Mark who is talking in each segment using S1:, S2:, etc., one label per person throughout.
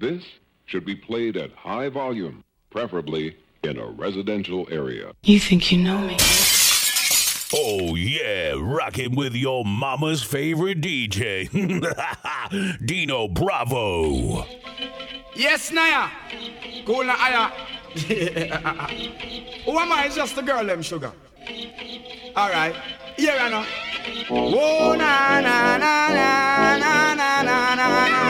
S1: This should be played at high volume, preferably in a residential area.
S2: You think you know me?
S3: Oh, yeah, rocking with your mama's favorite DJ, Dino Bravo.
S4: Yes, Naya. Cool na aya. Who am I? It's just a girl, them sugar. All right. Here I know. Oh, na na na na na na na na na na.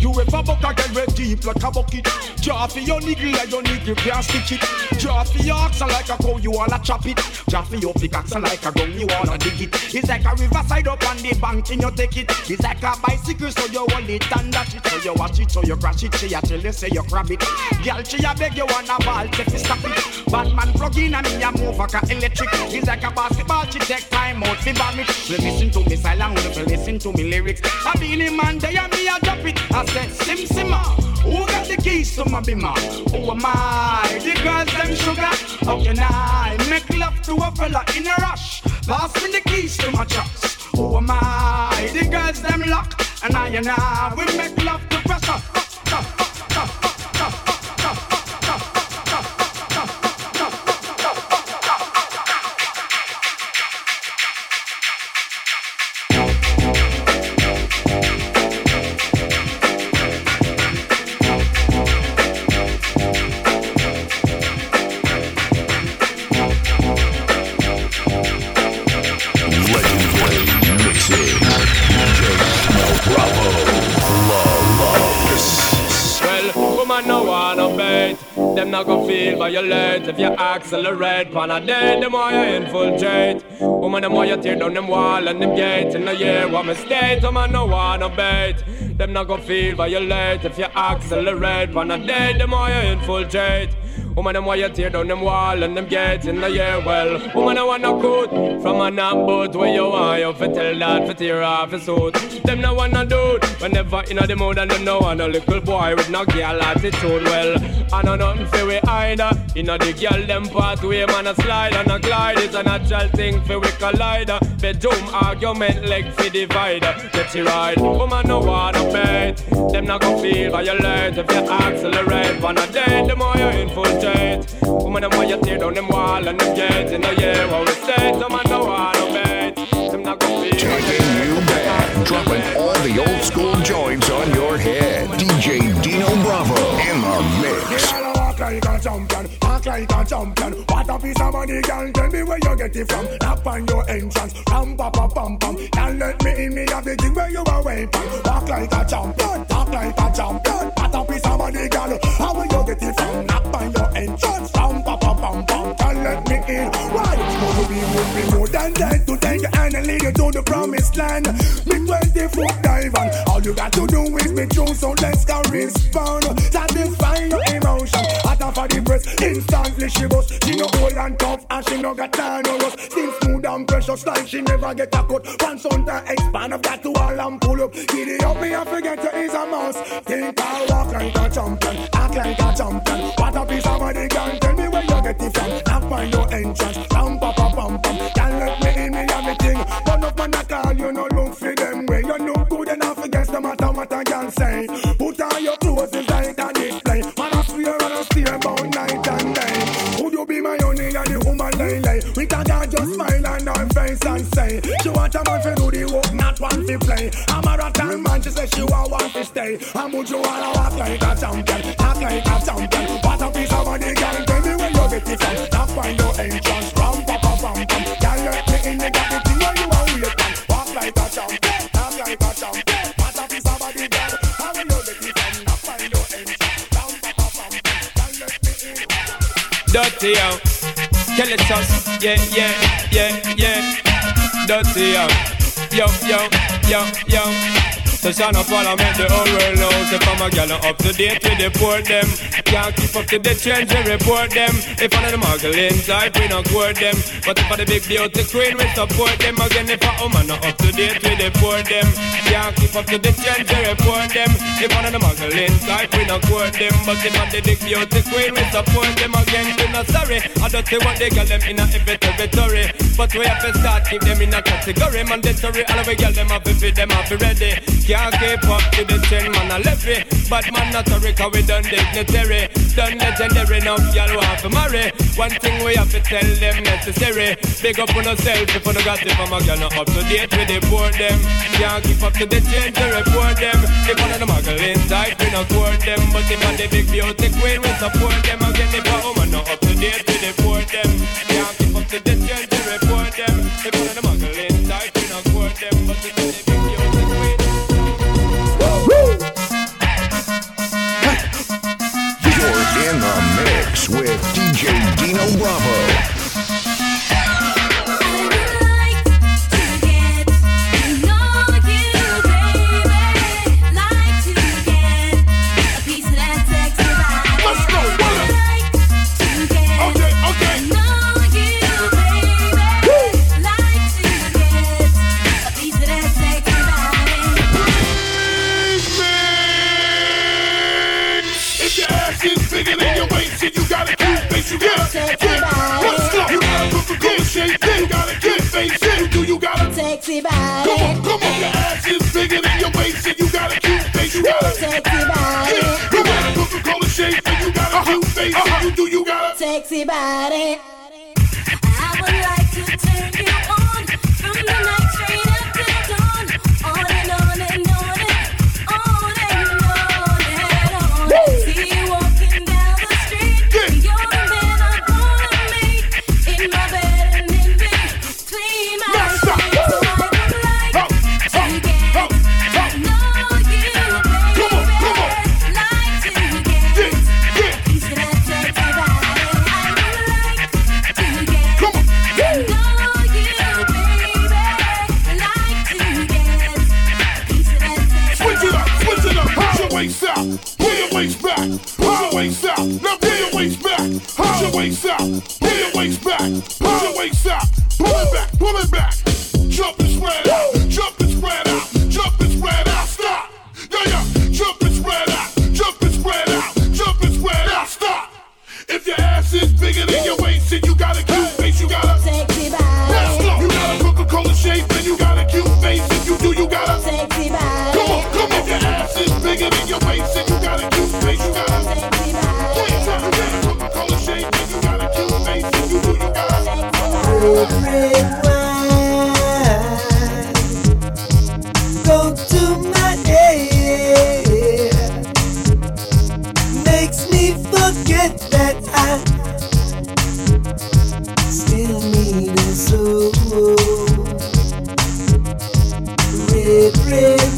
S4: you ever buck a girl with deep like a bucket? For your niggle like your niggle can't stitch it. Draw for your oxen like a cow, you wanna chop it. Draw for your pickaxe like a gun, you wanna dig it. It's like a riverside up on the bank and you take it. It's like a bicycle, so you hold it and dash it. So you watch it, so you crash it. She a tell you say you grab it. Girl, she a beg you wanna ball, take it, stop it. Bad man plug in and me a move like a electric. It's like a basketball, she take time out fi bomb it. We listen to me silent, listen to me lyrics. I be the man, they and me a drop it. I said, Sim Simma, who got the keys to my bimmer? Who am I? The girls them sugar. How can I make love to a fella in a rush? Pass me the keys to my trucks. Who am I? The girls them lock, and I and I we make love to pressure.
S5: Feel violate if you accelerate. Pan a day, them why you infiltrate. Woman, them why you tear down them wall and them gates in the year. What mistake? Woman no wanna bait. Them not gonna feel violate if you accelerate. Pan a day, them why you infiltrate. Woman, them why you tear down them wall and them gates in the year. Well, woman, I wanna coat from a knock boat where you want you fi tell that fi tear off his suit. Them no wanna do whenever inna the mood and them no want a little boy with no girl attitude. Well, I know nothing fi we either. Inna the girl them pathway, man a slide and a glide is a natural thing fi we collide. Bedroom argument leg fi divide. Get you ride, woman no wanna bet. Them not gonna feel violate if you accelerate. On a day, the more you infiltrate. Woman, them why you tear down them wall and them gates in the year. What we say, some man no wanna bet. Them not gonna feel
S3: Taking you back, dropping all the old school joints on your head. DJ Dino Bravo in the mix.
S6: Girl, walk like a champion, walk like a champion. What a piece of money, girl. Tell me where you get it from. Knock on your entrance, ram pa pa pam pam. Girl, let me in, me have the thing where you are waiting. Walk like a champion, than to take your hand and lead you to the promised land. Me 20 foot dive and all you got to do is be true. So let's go respond. Satisfy your emotion. Hot off of the press, instantly she bust. She no old and tough and she no got time no rust. Still smooth and precious like she never get a cut. Once on the expand, I've got to all and pull up. It up, me I forget you is a mouse. Think I walk like a champion, act like a champion. What a piece of body, girl. Tell me where you get it from. Knock on your entrance, ram pa pa pam pam. Matter what I can say. Put on your clothes, it's like a display. Man I swear and I steer about night and day. Would you be my only and the woman lay lay? We can not just smile on her face and say she want a man to do the work, not one to play. I'm a rotten man, she say she want one to stay. And would you wanna walk like a champion, act like a champion? What a piece of money, girl. Tell me where you get it from.
S5: Dirty yo, kill it yeah, yeah, yeah, yeah. Dirty yo, yo, yo, yo, yo. So shine up while I make the whole world know. If I'm a gal up to date with the port them. Can't keep up to the trends, we report them. If I'm the muggling type, we not court them. But if I'm the big beauty queen, we support them. Again, if I'm not up to date with the port them. Can't keep up to the trends, we report them. If I'm the muggling type, we not court them. But if I'm the big beauty queen, we support them. Again, we not sorry. I don't see what they got them in a every territory. But we have to start keep them in a category. Mandatory, all we get them up if them up ready. Can't keep up to the trend, man, I left it. But man, not sorry, cause we done dignitary. Done legendary, now y'all want to marry. One thing we have to tell them necessary. Big up on yourself if you don't got it from a girl, not up to date with the poor them. Can't keep up to the trend to report them. If one of the muggle inside, we not court them. But if on the big beauty queen, we support them. Again, if a woman not up to date with the poor them. Can't keep up to the trend to report
S1: you gotta. You got a shape, then you got a cute face, you do you gotta.
S2: Sexy body,
S1: come on. Your ass is your waist you got a cute face, you gotta.
S2: sexy body,
S1: you got a Coca-Cola shape and you got a cute face, you do you gotta.
S2: sexy body.
S7: Forget that I still need a soul. Red, red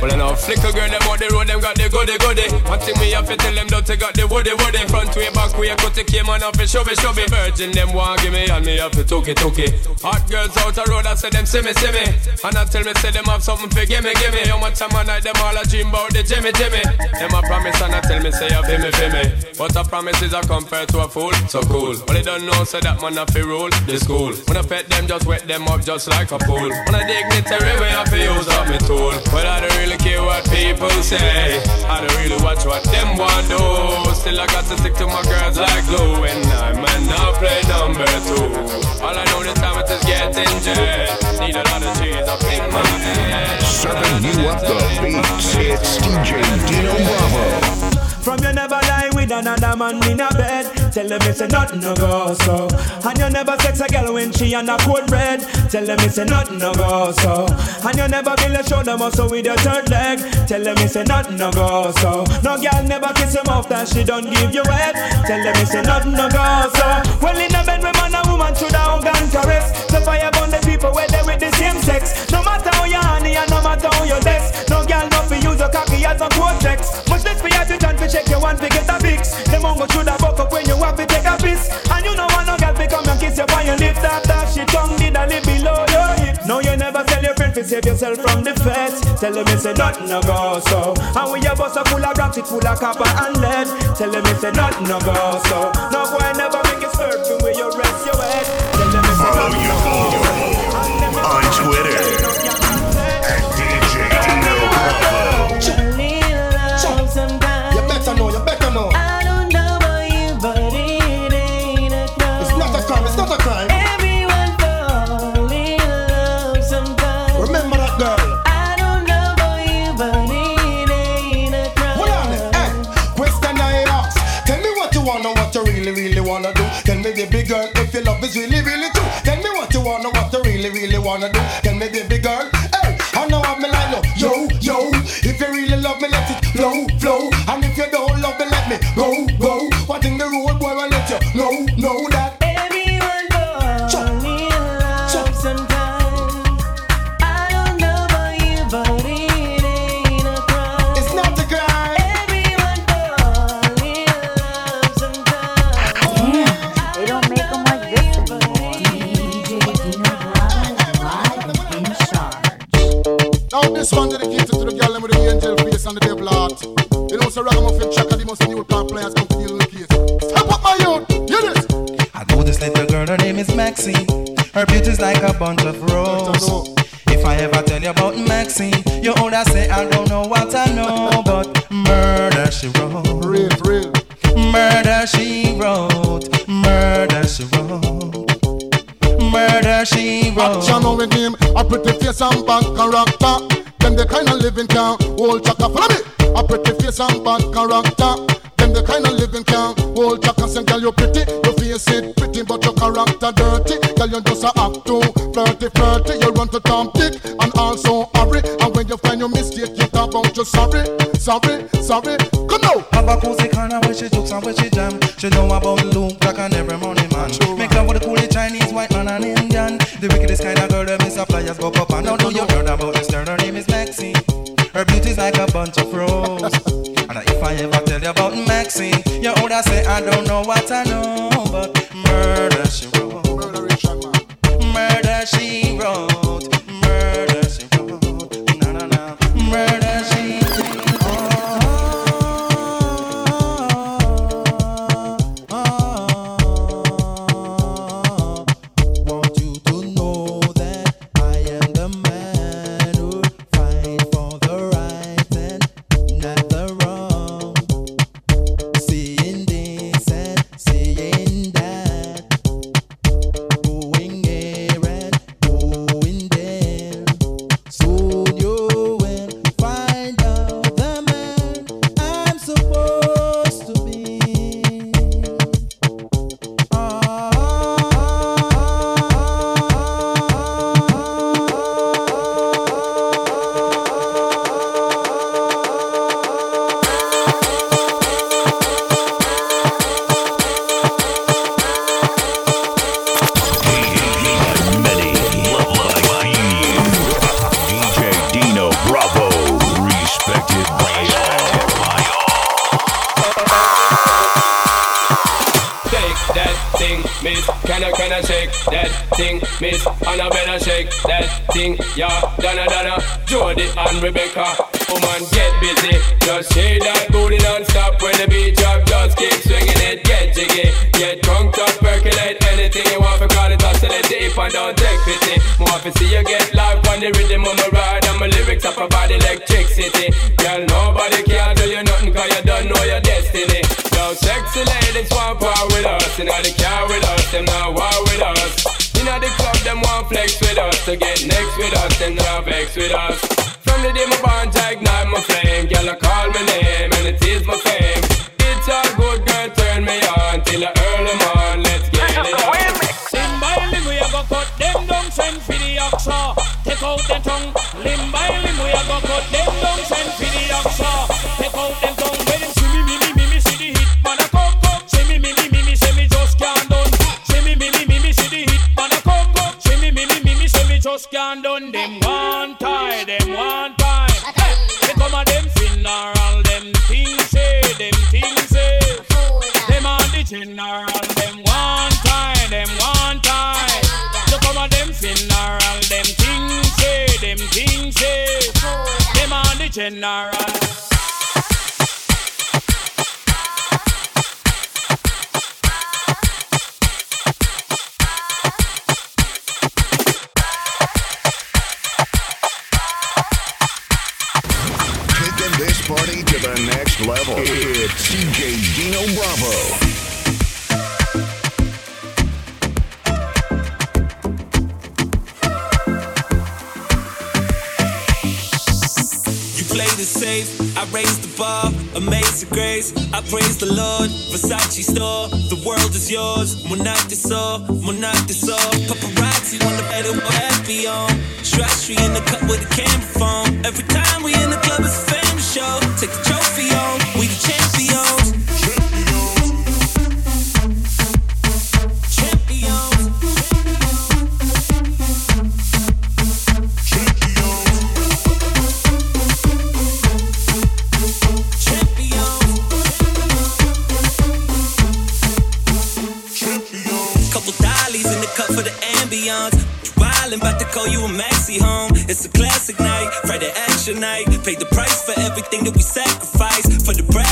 S5: Well, I know flicker girl, them on the road, them got the goody goody. One thing me have to tell them, don't they got the woody woody. Front way, back way, cut the came on off and show me, show me. Virgin, them want give me, and me have to took it, took it. Hot girls out the road, I say them see me, see me. And I tell me, say them have something for give me, give me. How much time I night, them all a dream about the Jimmy, Jimmy. Them a promise, and I tell me, say, you feel me, feel me. But a promise is a compared to a fool, so cool. But they don't know, say that man have to rule the school. When I pet them, just wet them up just like a pool. When I dignitary, we have to use up me tool. Well, I don't really care what people say. I don't really watch what them want do. Still, I got to stick to my girls like glue. And I might not play number two. All I know this time is getting jet. Need a lot of cheese up in my head.
S3: Serving you up the beats. It's DJ Dino Bravo.
S8: With another man in a bed. Tell them it's a nothing no go so. And you never sex a girl when she on a cold red. Tell them it's a nothing no go so. And you never build a shoulder muscle with your third leg. Tell them it's a nothing no go so. No girl never kiss him off that she don't give you head. Tell them it's a nothing no go so. Well in a bed with man and woman should have and caress. So fire burn the people where they with the same sex. No matter how you honey and no matter how you desk. You to check your one to get a fix. Them on go should have buck up when you have to take a piss. And you know want no girl to come and kiss you on your lips after she tongue did a live below your hips. No, you never tell your friend to save yourself from the feds. Tell them it's a nothing no go so. And when your bus are full of rocks, it full of copper and lead. Tell them it's a nothing no go so. No boy never make you from where you rest your head.
S3: Follow
S8: nothing
S3: you
S8: no go so.
S3: On Twitter
S6: me, baby girl, if your love is really, really true. Tell me what you wanna, what you really, really wanna do. Tell me, baby girl, ragamuffin and the most new car players come to deal with the case. Step up my youth, hear this.
S9: I know this little girl, her name is Maxine. Her beauty's like a bunch of roses. If I ever tell you about Maxine, you older say I don't know what I know, but murder she wrote,
S6: Real, real.
S9: murder she wrote, murder she wrote, murder she
S6: Action
S9: wrote.
S6: with him, a pretty face and bad character. Them the kind of living can hold chaka. Follow me. A pretty face and bad character. Them the kind of living can hold chaka. Say, girl, you pretty, your face it pretty, but your character dirty. Girl, you just a act too flirty, flirty. You run to Tom Dick and also hurry. And when you find your mistake, you talk about you sorry, sorry, sorry. Come now.
S9: Have a cozy corner where she jokes and where she jam. She know about Luke Jack and every money man. Make love with the coolest Chinese, white man and Indian. The wickedest kind of girl that miss flyers go up and down. Know you heard about this girl? Her name is Maxine. Her beauty's like a bunch of roses. and if I ever tell you about Maxine, you older say I don't know what I know, but murder she wrote. Murder she wrote.
S5: Thing, miss? And I better shake that thing, yeah. Donna, Donna, Jody and Rebecca. Woman, get busy. Just shake that booty non-stop when the beat drop. Just keep swinging it, get jiggy. Get drunk, up, percolate anything you want for call it oscillate deep and don't take pity. More to see you get live on the rhythm of my ride and my lyrics up about electricity. Girl, nobody can do you nothing cause you don't know your destiny. No sexy ladies want power with us, inna the car with us, them not war with us. Inna the club, them want flex with us, to get next with us, them not vex with us. From the day my bond, I ignite my flame, girl, I call my name and it is my fame. It's all good, girl, turn me on till I early morn, let's get it on.
S10: Limb by limb we a go cut them down, send for the oxa. Take out them tongue. Limb by limb we a go cut them down, send for the oxa. Take out them. Them general.
S11: I raise the bar, amazing grace. I praise the Lord, Versace store, the world is yours. Monate so, monate so. Paparazzi on the bed of happy on. Stress in the cup with a camera phone. Every time we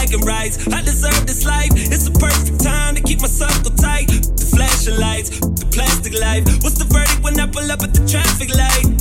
S11: bragging rights. I deserve this life. It's a perfect time to keep my circle tight. The flashing lights, the plastic life. What's the verdict when I pull up at the traffic light?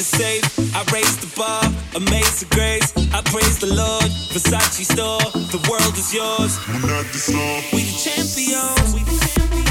S11: You played it safe, I raise the bar, amazing grace. I praise the Lord, Versace store, the world is yours. We're not the slow. We the champions. We the champions.